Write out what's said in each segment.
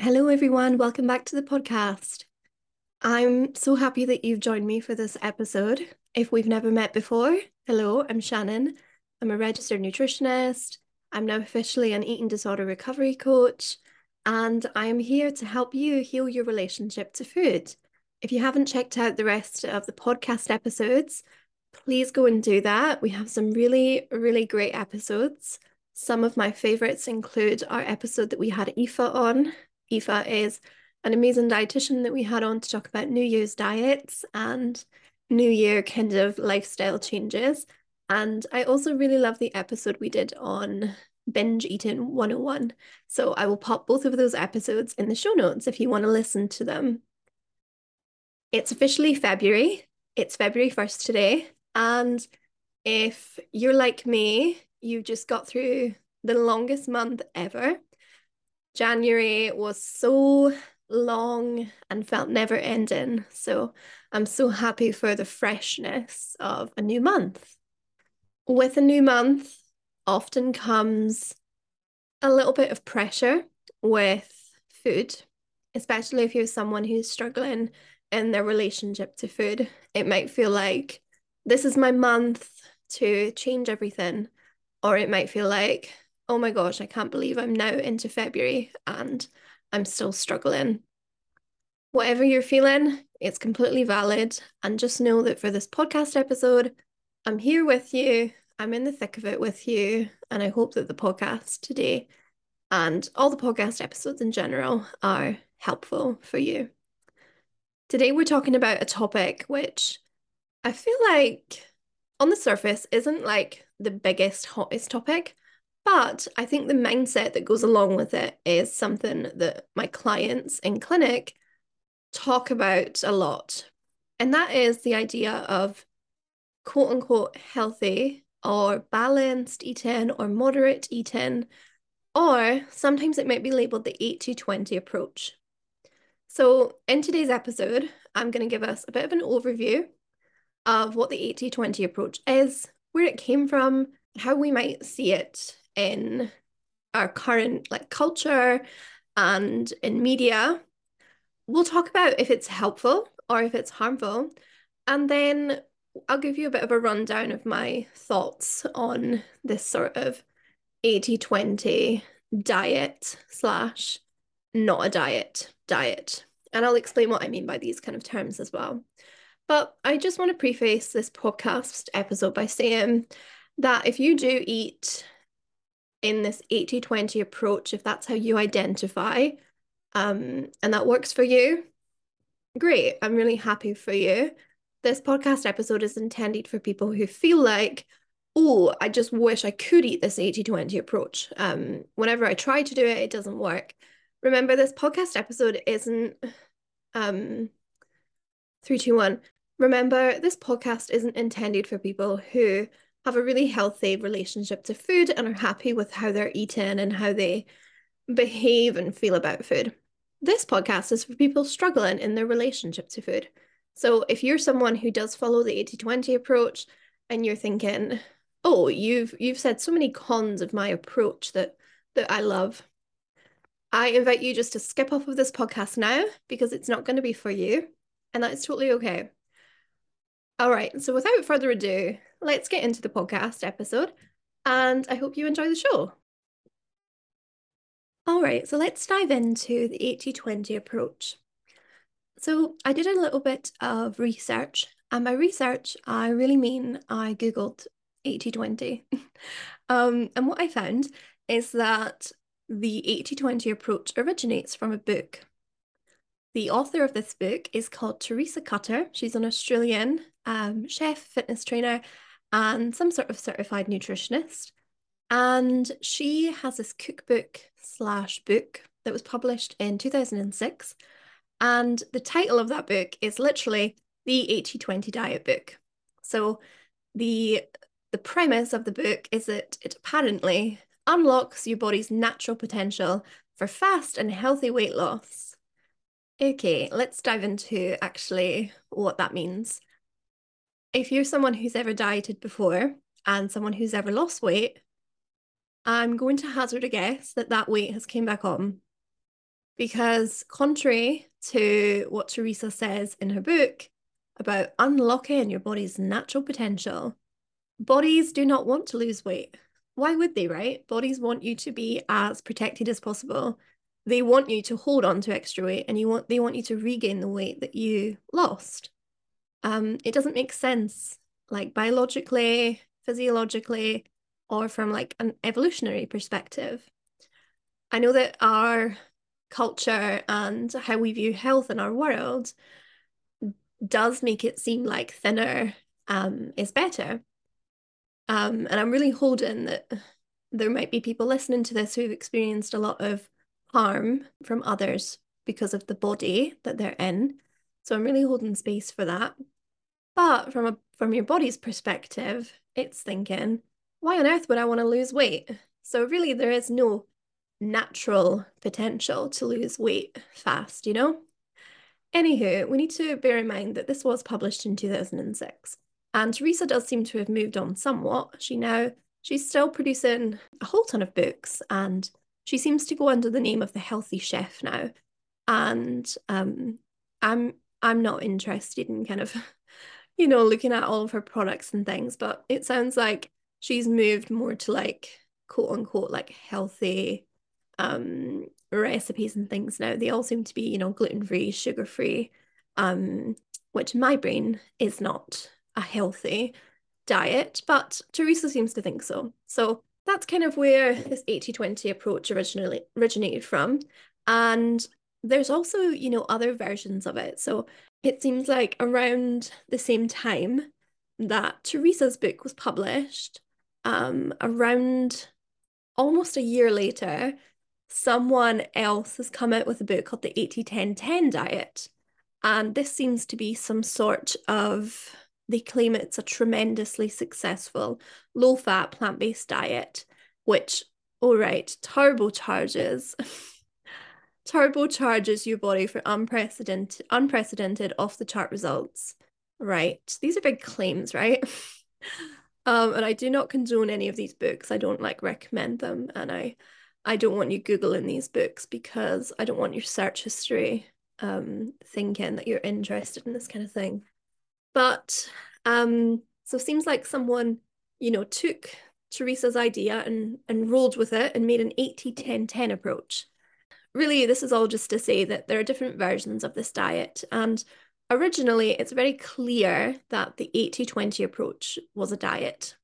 Hello, everyone. Welcome back to the podcast. I'm so happy that you've joined me for this episode. If we've never met before, hello, I'm Shannon. I'm a registered nutritionist. I'm now officially an eating disorder recovery coach, and I am here to help you heal your relationship to food. If you haven't checked out the rest of the podcast episodes, please go and do that. We have some really, really great episodes. Some of my favorites include our episode that we had Aoife on. Aoife is an amazing dietitian that we had on to talk about New Year's diets and New Year kind of lifestyle changes. And I also really love the episode we did on binge eating 101. So I will pop both of those episodes in the show notes if you want to listen to them. It's officially February. It's February 1st today. And if you're like me, you just got through the longest month ever. January was so long and felt never ending. So I'm so happy for the freshness of a new month. With a new month, often comes a little bit of pressure with food, especially if you're someone who's struggling in their relationship to food. It might feel like this is my month to change everything, or it might feel like, oh my gosh, I can't believe I'm now into February and I'm still struggling. Whatever you're feeling, it's completely valid. And just know that for this podcast episode, I'm here with you. I'm in the thick of it with you. And I hope that the podcast today and all the podcast episodes in general are helpful for you. Today, we're talking about a topic which I feel like on the surface isn't like the biggest, hottest topic, but I think the mindset that goes along with it is something that my clients in clinic talk about a lot. And that is the idea of quote unquote healthy or balanced eating or moderate eating, or sometimes it might be labeled the 80 20 approach. So, in today's episode, I'm going to give us a bit of an overview of what the 80 20 approach is, where it came from, how we might see it in our current like culture and in media. We'll talk about if it's helpful or if it's harmful. And then I'll give you a bit of a rundown of my thoughts on this sort of 80 20 diet slash not a diet diet. And I'll explain what I mean by these kind of terms as well. But I just want to preface this podcast episode by saying that if you do eat in this 80 20 approach, if that's how you identify, um, and that works for you, great. I'm really happy for you this podcast episode is intended for people who feel like, oh, I just wish I could eat this 80 20 approach. Um, whenever I try to do it, it doesn't work. Remember, this podcast episode isn't um three, two, one. Remember, this podcast isn't intended for people who have a really healthy relationship to food and are happy with how they're eating and how they behave and feel about food. This podcast is for people struggling in their relationship to food. So if you're someone who does follow the 80-20 approach and you're thinking, oh, you've you've said so many cons of my approach that that I love. I invite you just to skip off of this podcast now because it's not going to be for you. And that's totally okay. All right. So without further ado, let's get into the podcast episode. And I hope you enjoy the show. All right. So let's dive into the 80 20 approach. So I did a little bit of research, and by research, I really mean I Googled 80 20. um, and what I found is that the 80 20 approach originates from a book. The author of this book is called Teresa Cutter. She's an Australian um, chef, fitness trainer, and some sort of certified nutritionist. And she has this cookbook slash book that was published in 2006 and the title of that book is literally the 80-20 diet book. So the the premise of the book is that it apparently unlocks your body's natural potential for fast and healthy weight loss. Okay, let's dive into actually what that means. If you're someone who's ever dieted before and someone who's ever lost weight, I'm going to hazard a guess that that weight has came back on because contrary to what Teresa says in her book about unlocking your body's natural potential, bodies do not want to lose weight. Why would they, right? Bodies want you to be as protected as possible. They want you to hold on to extra weight and you want they want you to regain the weight that you lost. Um, it doesn't make sense, like biologically, physiologically, or from like an evolutionary perspective. I know that our culture and how we view health in our world does make it seem like thinner um, is better. Um, and I'm really holding that there might be people listening to this who've experienced a lot of harm from others because of the body that they're in. So I'm really holding space for that. But from a from your body's perspective, it's thinking, why on earth would I want to lose weight? So really there is no natural potential to lose weight fast, you know? Anywho, we need to bear in mind that this was published in 2006. And Teresa does seem to have moved on somewhat. She now she's still producing a whole ton of books and she seems to go under the name of the healthy chef now. And um I'm I'm not interested in kind of, you know, looking at all of her products and things, but it sounds like she's moved more to like quote unquote like healthy um recipes and things now. They all seem to be you know gluten-free sugar-free um which in my brain is not a healthy diet but teresa seems to think so. So that's kind of where this 80-20 approach originally originated from and there's also you know other versions of it. So it seems like around the same time that teresa's book was published um around almost a year later someone else has come out with a book called the 80 10 10 diet. And this seems to be some sort of, they claim it's a tremendously successful low fat plant based diet, which, all right, turbocharges. turbocharges your body for unprecedented unprecedented off the chart results. Right. These are big claims right? Um and i do not condone any of these books. I don't like recommend them. And i I don't want you Googling these books because I don't want your search history um, thinking that you're interested in this kind of thing. But um, so it seems like someone, you know, took Teresa's idea and, and rolled with it and made an 80 10 10 approach. Really, this is all just to say that there are different versions of this diet. And originally, it's very clear that the 80 20 approach was a diet.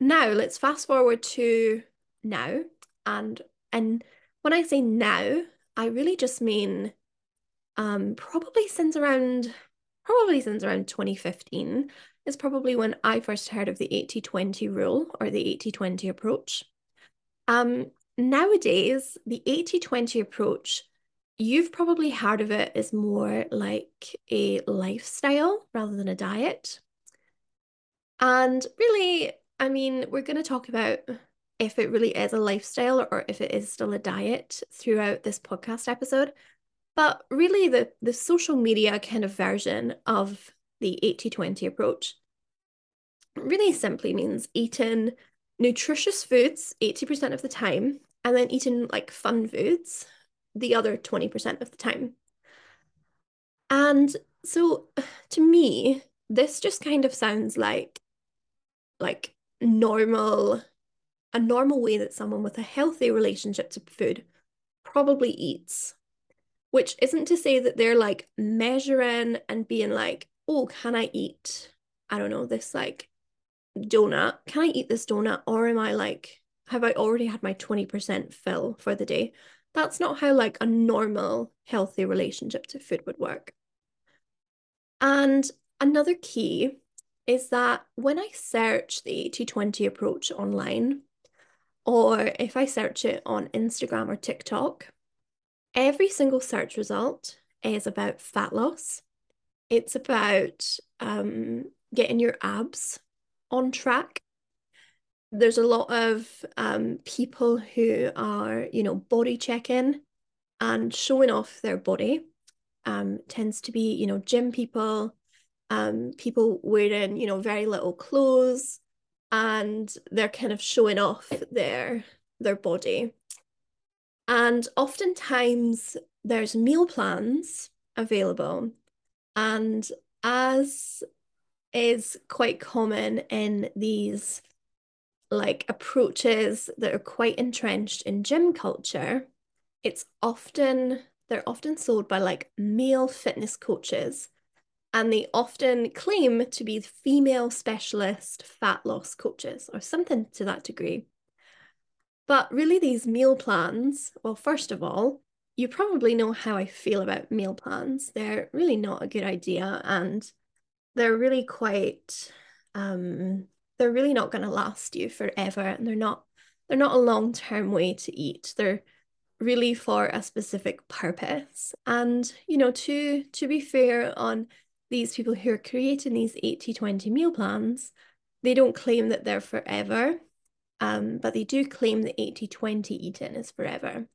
Now, let's fast forward to now and and when I say now, I really just mean um probably since around probably since around 2015 is probably when I first heard of the 80-20 rule or the 80-20 approach. Um nowadays the 80-20 approach you've probably heard of it as more like a lifestyle rather than a diet. And really, I mean, we're going to talk about if it really is a lifestyle or if it is still a diet throughout this podcast episode. But really, the, the social media kind of version of the 80 20 approach really simply means eating nutritious foods 80% of the time and then eating like fun foods the other 20% of the time. And so to me, this just kind of sounds like like normal a normal way that someone with a healthy relationship to food probably eats. Which isn't to say that they're like measuring and being like, oh, can I eat, I don't know, this like donut? Can I eat this donut? Or am I like, have I already had my 20% fill for the day? That's not how like a normal, healthy relationship to food would work. And another key is that when I search the 80 20 approach online, or if I search it on Instagram or TikTok, every single search result is about fat loss. It's about um, getting your abs on track. There's a lot of um, people who are, you know, body checking and showing off their body. Um, tends to be, you know, gym people, um, people wearing, you know, very little clothes, and they're kind of showing off their their body. And oftentimes there's meal plans available. And as is quite common in these like approaches that are quite entrenched in gym culture, it's often they're often sold by like male fitness coaches and they often claim to be female specialist fat loss coaches or something to that degree. But really, these meal plans, well, first of all, you probably know how I feel about meal plans. They're really not a good idea and they're really quite um they're really not going to last you forever and they're not they're not a long-term way to eat. They're really for a specific purpose. And you know, to to be fair on these people who are creating these 80-20 meal plans, they don't claim that they're forever. Um, but they do claim that 80-20 eating is forever.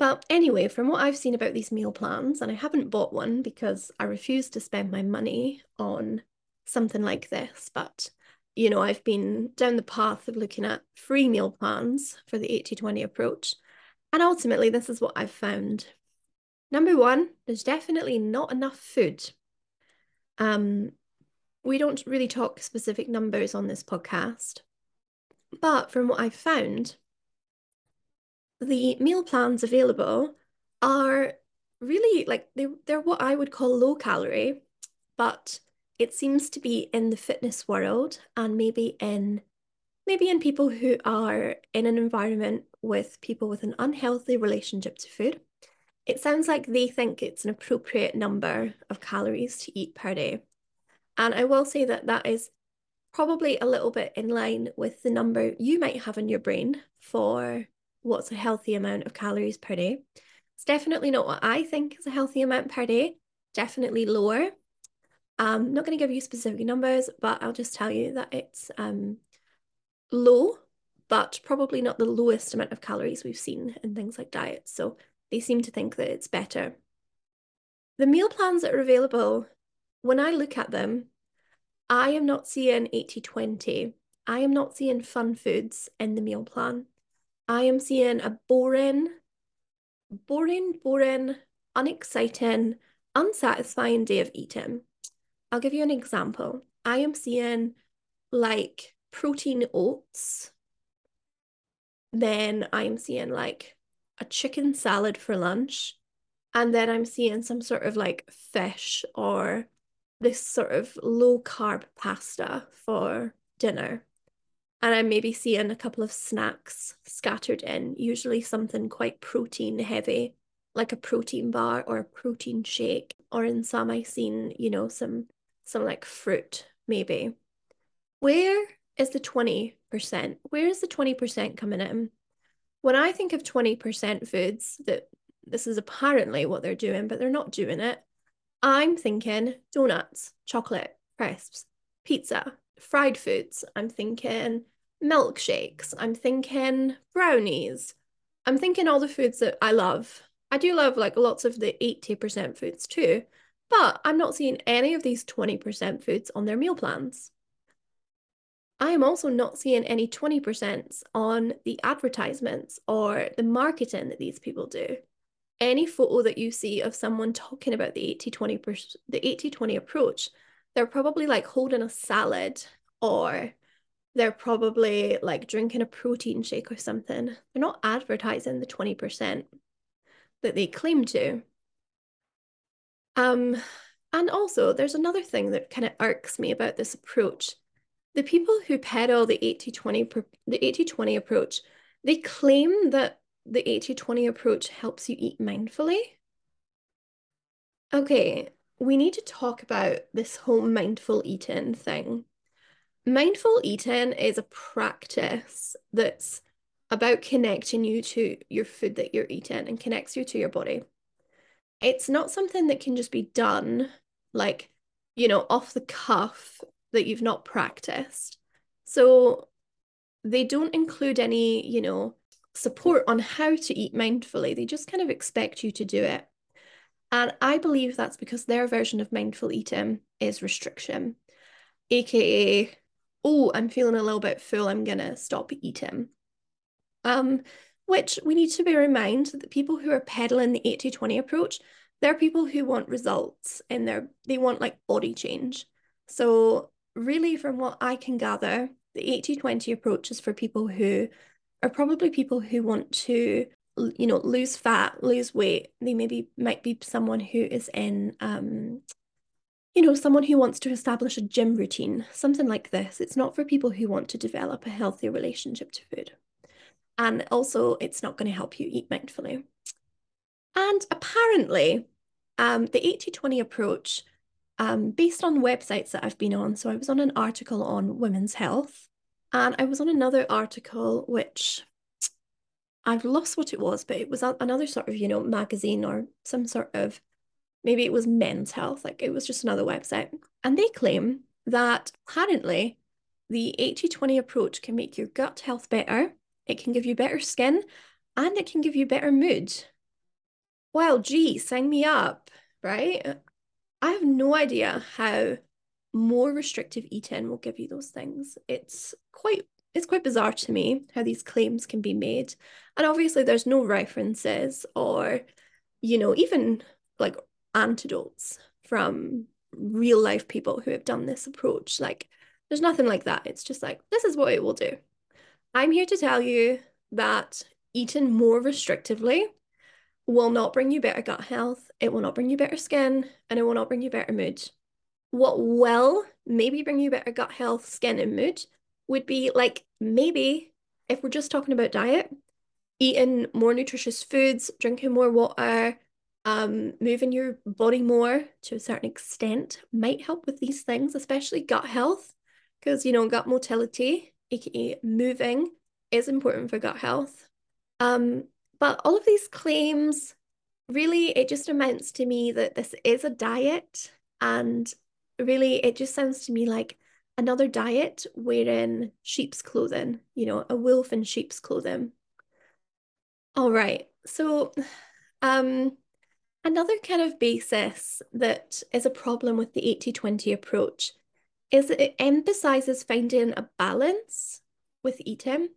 But anyway, from what I've seen about these meal plans, and I haven't bought one because I refuse to spend my money on something like this, but you know, I've been down the path of looking at free meal plans for the 80 20 approach. And ultimately, this is what I've found. Number one, there's definitely not enough food. Um, we don't really talk specific numbers on this podcast, but from what I've found, the meal plans available are really like they, they're what I would call low calorie, but it seems to be in the fitness world and maybe in maybe in people who are in an environment with people with an unhealthy relationship to food. It sounds like they think it's an appropriate number of calories to eat per day. And I will say that that is probably a little bit in line with the number you might have in your brain for what's a healthy amount of calories per day. It's definitely not what I think is a healthy amount per day, definitely lower. I'm um, not going to give you specific numbers, but I'll just tell you that it's um, low, but probably not the lowest amount of calories we've seen in things like diets. So they seem to think that it's better. The meal plans that are available, when I look at them, I am not seeing 80 20. I am not seeing fun foods in the meal plan. I am seeing a boring, boring, boring, unexciting, unsatisfying day of eating. I'll give you an example. I am seeing like protein oats. Then I'm seeing like a chicken salad for lunch. And then I'm seeing some sort of like fish or this sort of low carb pasta for dinner. And I'm maybe seeing a couple of snacks scattered in, usually something quite protein heavy, like a protein bar or a protein shake. Or in some, I've seen, you know, some some like fruit, maybe. Where is the 20%? Where is the 20% coming in? When I think of 20% foods, that this is apparently what they're doing, but they're not doing it. I'm thinking donuts, chocolate, crisps, pizza, fried foods. I'm thinking milkshakes. I'm thinking brownies. I'm thinking all the foods that I love. I do love like lots of the 80% foods too, but I'm not seeing any of these 20% foods on their meal plans. I am also not seeing any 20% on the advertisements or the marketing that these people do. Any photo that you see of someone talking about the 80-20 the 80-20 approach, they're probably like holding a salad or they're probably like drinking a protein shake or something. They're not advertising the 20% that they claim to. Um, and also, there's another thing that kind of irks me about this approach. The people who peddle the 80-20 the 80-20 approach, they claim that the 80-20 approach helps you eat mindfully. Okay, we need to talk about this whole mindful eating thing. Mindful eating is a practice that's about connecting you to your food that you're eating and connects you to your body it's not something that can just be done like, you know, off the cuff that you've not practiced. So they don't include any, you know, support on how to eat mindfully. They just kind of expect you to do it. And I believe that's because their version of mindful eating is restriction, aka oh, I'm feeling a little bit full, I'm gonna stop eating. Um, which we need to bear in mind that people who are peddling the 80-20 approach, they're people who want results and they're they want like body change. So really from what I can gather, the 80-20 approach is for people who are probably people who want to you know lose fat lose weight. They maybe might be someone who is in um you know someone who wants to establish a gym routine something like this. It's not for people who want to develop a healthy relationship to food and also it's not going to help you eat mindfully and apparently um, the 80-20 approach um, based on websites that I've been on so I was on an article on women's health and I was on another article which I've lost what it was, but it was another sort of, you know, magazine or some sort of, maybe it was men's health, like it was just another website. And they claim that apparently the 80 20 approach can make your gut health better, it can give you better skin, and it can give you better mood. Well, gee, sign me up, right? I have no idea how more restrictive eating will give you those things. It's quite it's quite bizarre to me how these claims can be made. And obviously there's no references or, you know, even like antidotes from real life people who have done this approach. Like there's nothing like that. It's just like, this is what it will do. I'm here to tell you that eating more restrictively will not bring you better gut health, it will not bring you better skin, and it will not bring you better mood. What will maybe bring you better gut health, skin, and mood would be like maybe if we're just talking about diet, eating more nutritious foods, drinking more water, um, moving your body more to a certain extent might help with these things, especially gut health, because you know gut motility, aka moving, is important for gut health. Um, but all of these claims, really, it just amounts to me that this is a diet, and really, it just sounds to me like another diet wearing sheep's clothing, you know, a wolf in sheep's clothing. All right. So, um, another kind of basis that is a problem with the 80-20 approach is it emphasizes finding a balance with eating,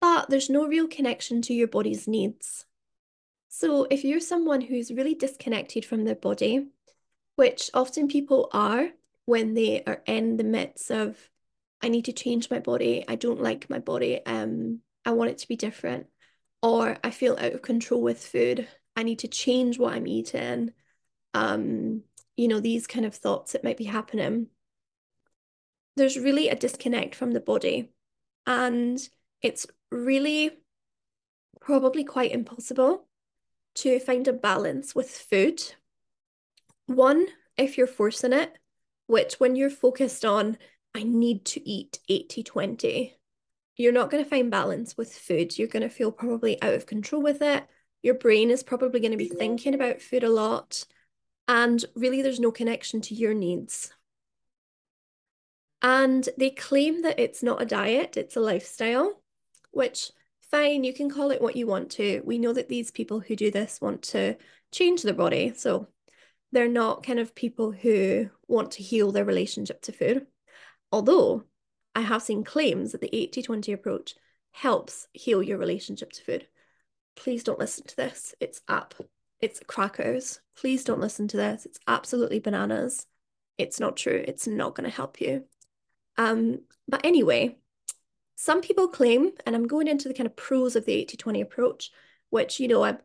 but there's no real connection to your body's needs. So if you're someone who's really disconnected from their body, which often people are when they are in the midst of I need to change my body, I don't like my body, um, I want it to be different, or I feel out of control with food, I need to change what I'm eating. Um, you know, these kind of thoughts that might be happening. There's really a disconnect from the body, and it's really probably quite impossible to find a balance with food. One, if you're forcing it, which when you're focused on, I need to eat 80 20, you're not going to find balance with food. You're going to feel probably out of control with it. Your brain is probably going to be thinking about food a lot. And really, there's no connection to your needs. And they claim that it's not a diet, it's a lifestyle, which fine, you can call it what you want to. We know that these people who do this want to change their body. So they're not kind of people who want to heal their relationship to food. Although I have seen claims that the 80 20 approach helps heal your relationship to food. Please don't listen to this. It's up. It's crackers. Please don't listen to this. It's absolutely bananas. It's not true. It's not going to help you. Um, but anyway, some people claim, and I'm going into the kind of pros of the 80 20 approach, which, you know, I'm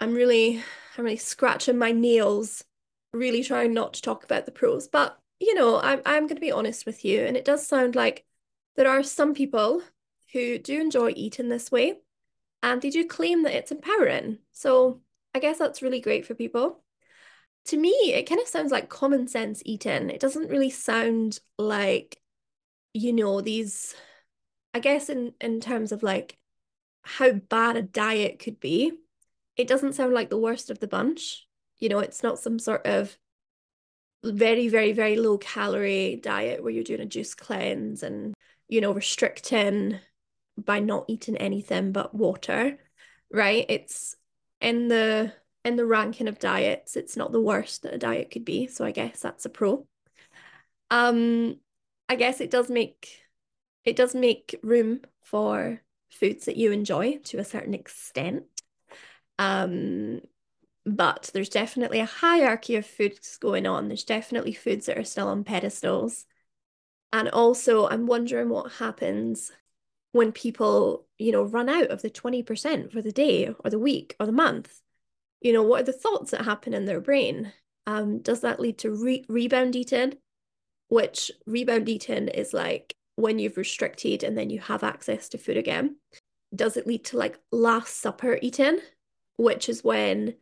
I'm really, I'm really scratching my nails, really trying not to talk about the pros. But you know, I'm I'm going to be honest with you, and it does sound like there are some people who do enjoy eating this way, and they do claim that it's empowering. So I guess that's really great for people. To me, it kind of sounds like common sense eating. It doesn't really sound like, you know, these, I guess in in terms of like how bad a diet could be it doesn't sound like the worst of the bunch. You know, it's not some sort of very, very, very low calorie diet where you're doing a juice cleanse and, you know, restricting by not eating anything but water, right? It's in the in the ranking of diets, it's not the worst that a diet could be. So I guess that's a pro. Um, I guess it does make it does make room for foods that you enjoy to a certain extent. Um, but there's definitely a hierarchy of foods going on. There's definitely foods that are still on pedestals. And also, I'm wondering what happens when people, you know, run out of the 20% for the day or the week or the month. You know, what are the thoughts that happen in their brain? Um, does that lead to re- rebound eating? Which rebound eating is like when you've restricted and then you have access to food again. Does it lead to like last supper eating, which is when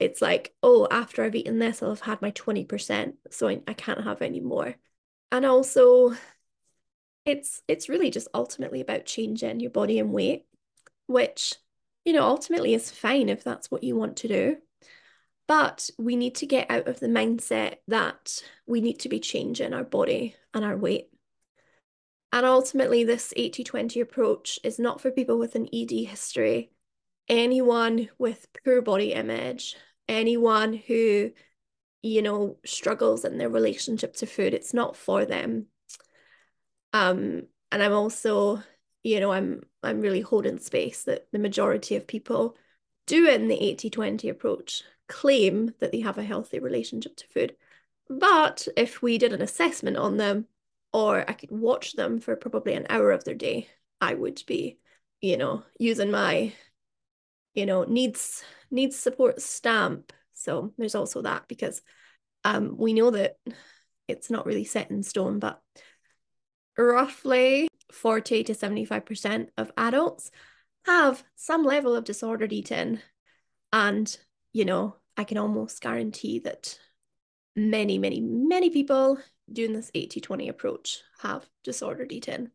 it's like, oh, after I've eaten this, I'll have had my 20%, so I, I can't have any more. And also, it's it's really just ultimately about changing your body and weight, which, you know, ultimately is fine if that's what you want to do. But we need to get out of the mindset that we need to be changing our body and our weight. And ultimately, this 80 20 approach is not for people with an ED history, anyone with poor body image, anyone who, you know, struggles in their relationship to food. It's not for them. Um, and I'm also, you know, I'm I'm really holding space that the majority of people do in the 80-20 approach claim that they have a healthy relationship to food. But if we did an assessment on them, or I could watch them for probably an hour of their day, I would be, you know, using my, you know, needs needs support stamp. So there's also that because um we know that it's not really set in stone, but roughly 40 to 75% of adults have some level of disordered eating. And, you know, I can almost guarantee that many, many, many people doing this 80 20 approach have disordered eating.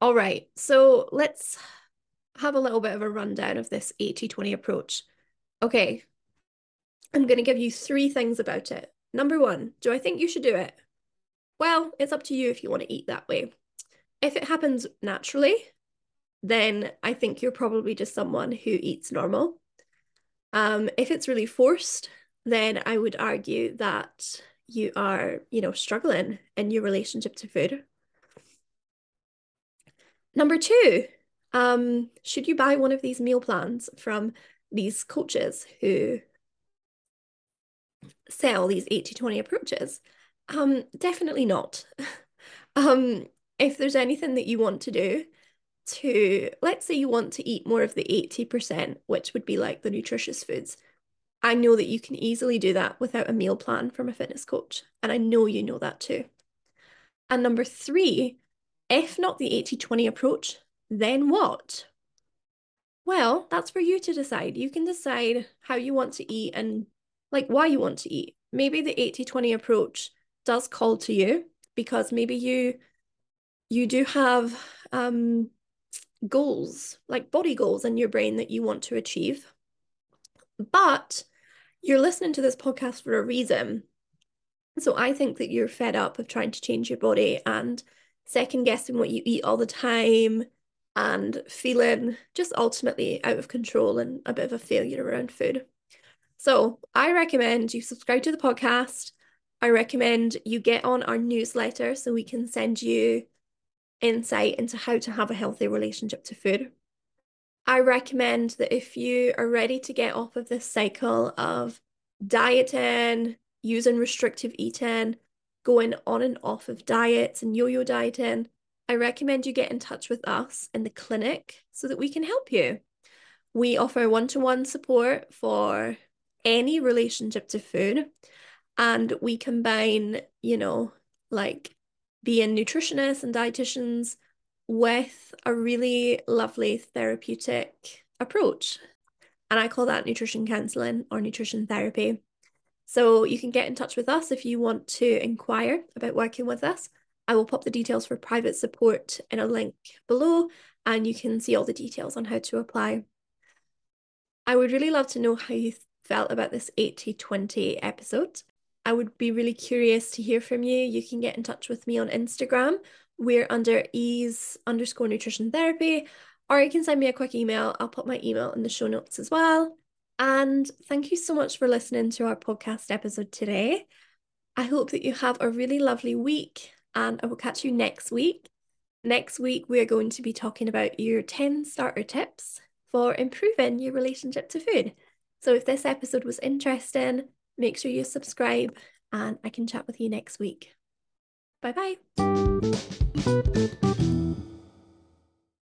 All right, so let's have a little bit of a rundown of this 80 20 approach. Okay, I'm going to give you three things about it. Number one, do I think you should do it? Well, it's up to you if you want to eat that way. If it happens naturally, then I think you're probably just someone who eats normal. Um, if it's really forced, then I would argue that you are, you know, struggling in your relationship to food. Number two, um, should you buy one of these meal plans from these coaches who sell these 80-20 approaches? Um, definitely not. um, if there's anything that you want to do to, let's say you want to eat more of the 80%, which would be like the nutritious foods, I know that you can easily do that without a meal plan from a fitness coach. And I know you know that too. And number three, if not the 80 20 approach, then what? Well, that's for you to decide. You can decide how you want to eat and like why you want to eat. Maybe the 80 20 approach does call to you because maybe you you do have um goals like body goals in your brain that you want to achieve but you're listening to this podcast for a reason. So I think that you're fed up of trying to change your body and second guessing what you eat all the time and feeling just ultimately out of control and a bit of a failure around food. So I recommend you subscribe to the podcast. I recommend you get on our newsletter so we can send you insight into how to have a healthy relationship to food. I recommend that if you are ready to get off of this cycle of dieting, using restrictive eating, going on and off of diets and yo yo dieting, I recommend you get in touch with us in the clinic so that we can help you. We offer one to one support for any relationship to food, and we combine, you know, like being nutritionists and dietitians with a really lovely therapeutic approach. And I call that nutrition counseling or nutrition therapy. So you can get in touch with us if you want to inquire about working with us. I will pop the details for private support in a link below, and you can see all the details on how to apply. I would really love to know how you felt about this 80 20 episode. I would be really curious to hear from you. You can get in touch with me on Instagram. We're under ease underscore nutrition therapy, or you can send me a quick email. I'll put my email in the show notes as well. And thank you so much for listening to our podcast episode today. I hope that you have a really lovely week, and I will catch you next week. Next week, we are going to be talking about your 10 starter tips for improving your relationship to food. So, if this episode was interesting, Make sure you subscribe, and I can chat with you next week. Bye bye.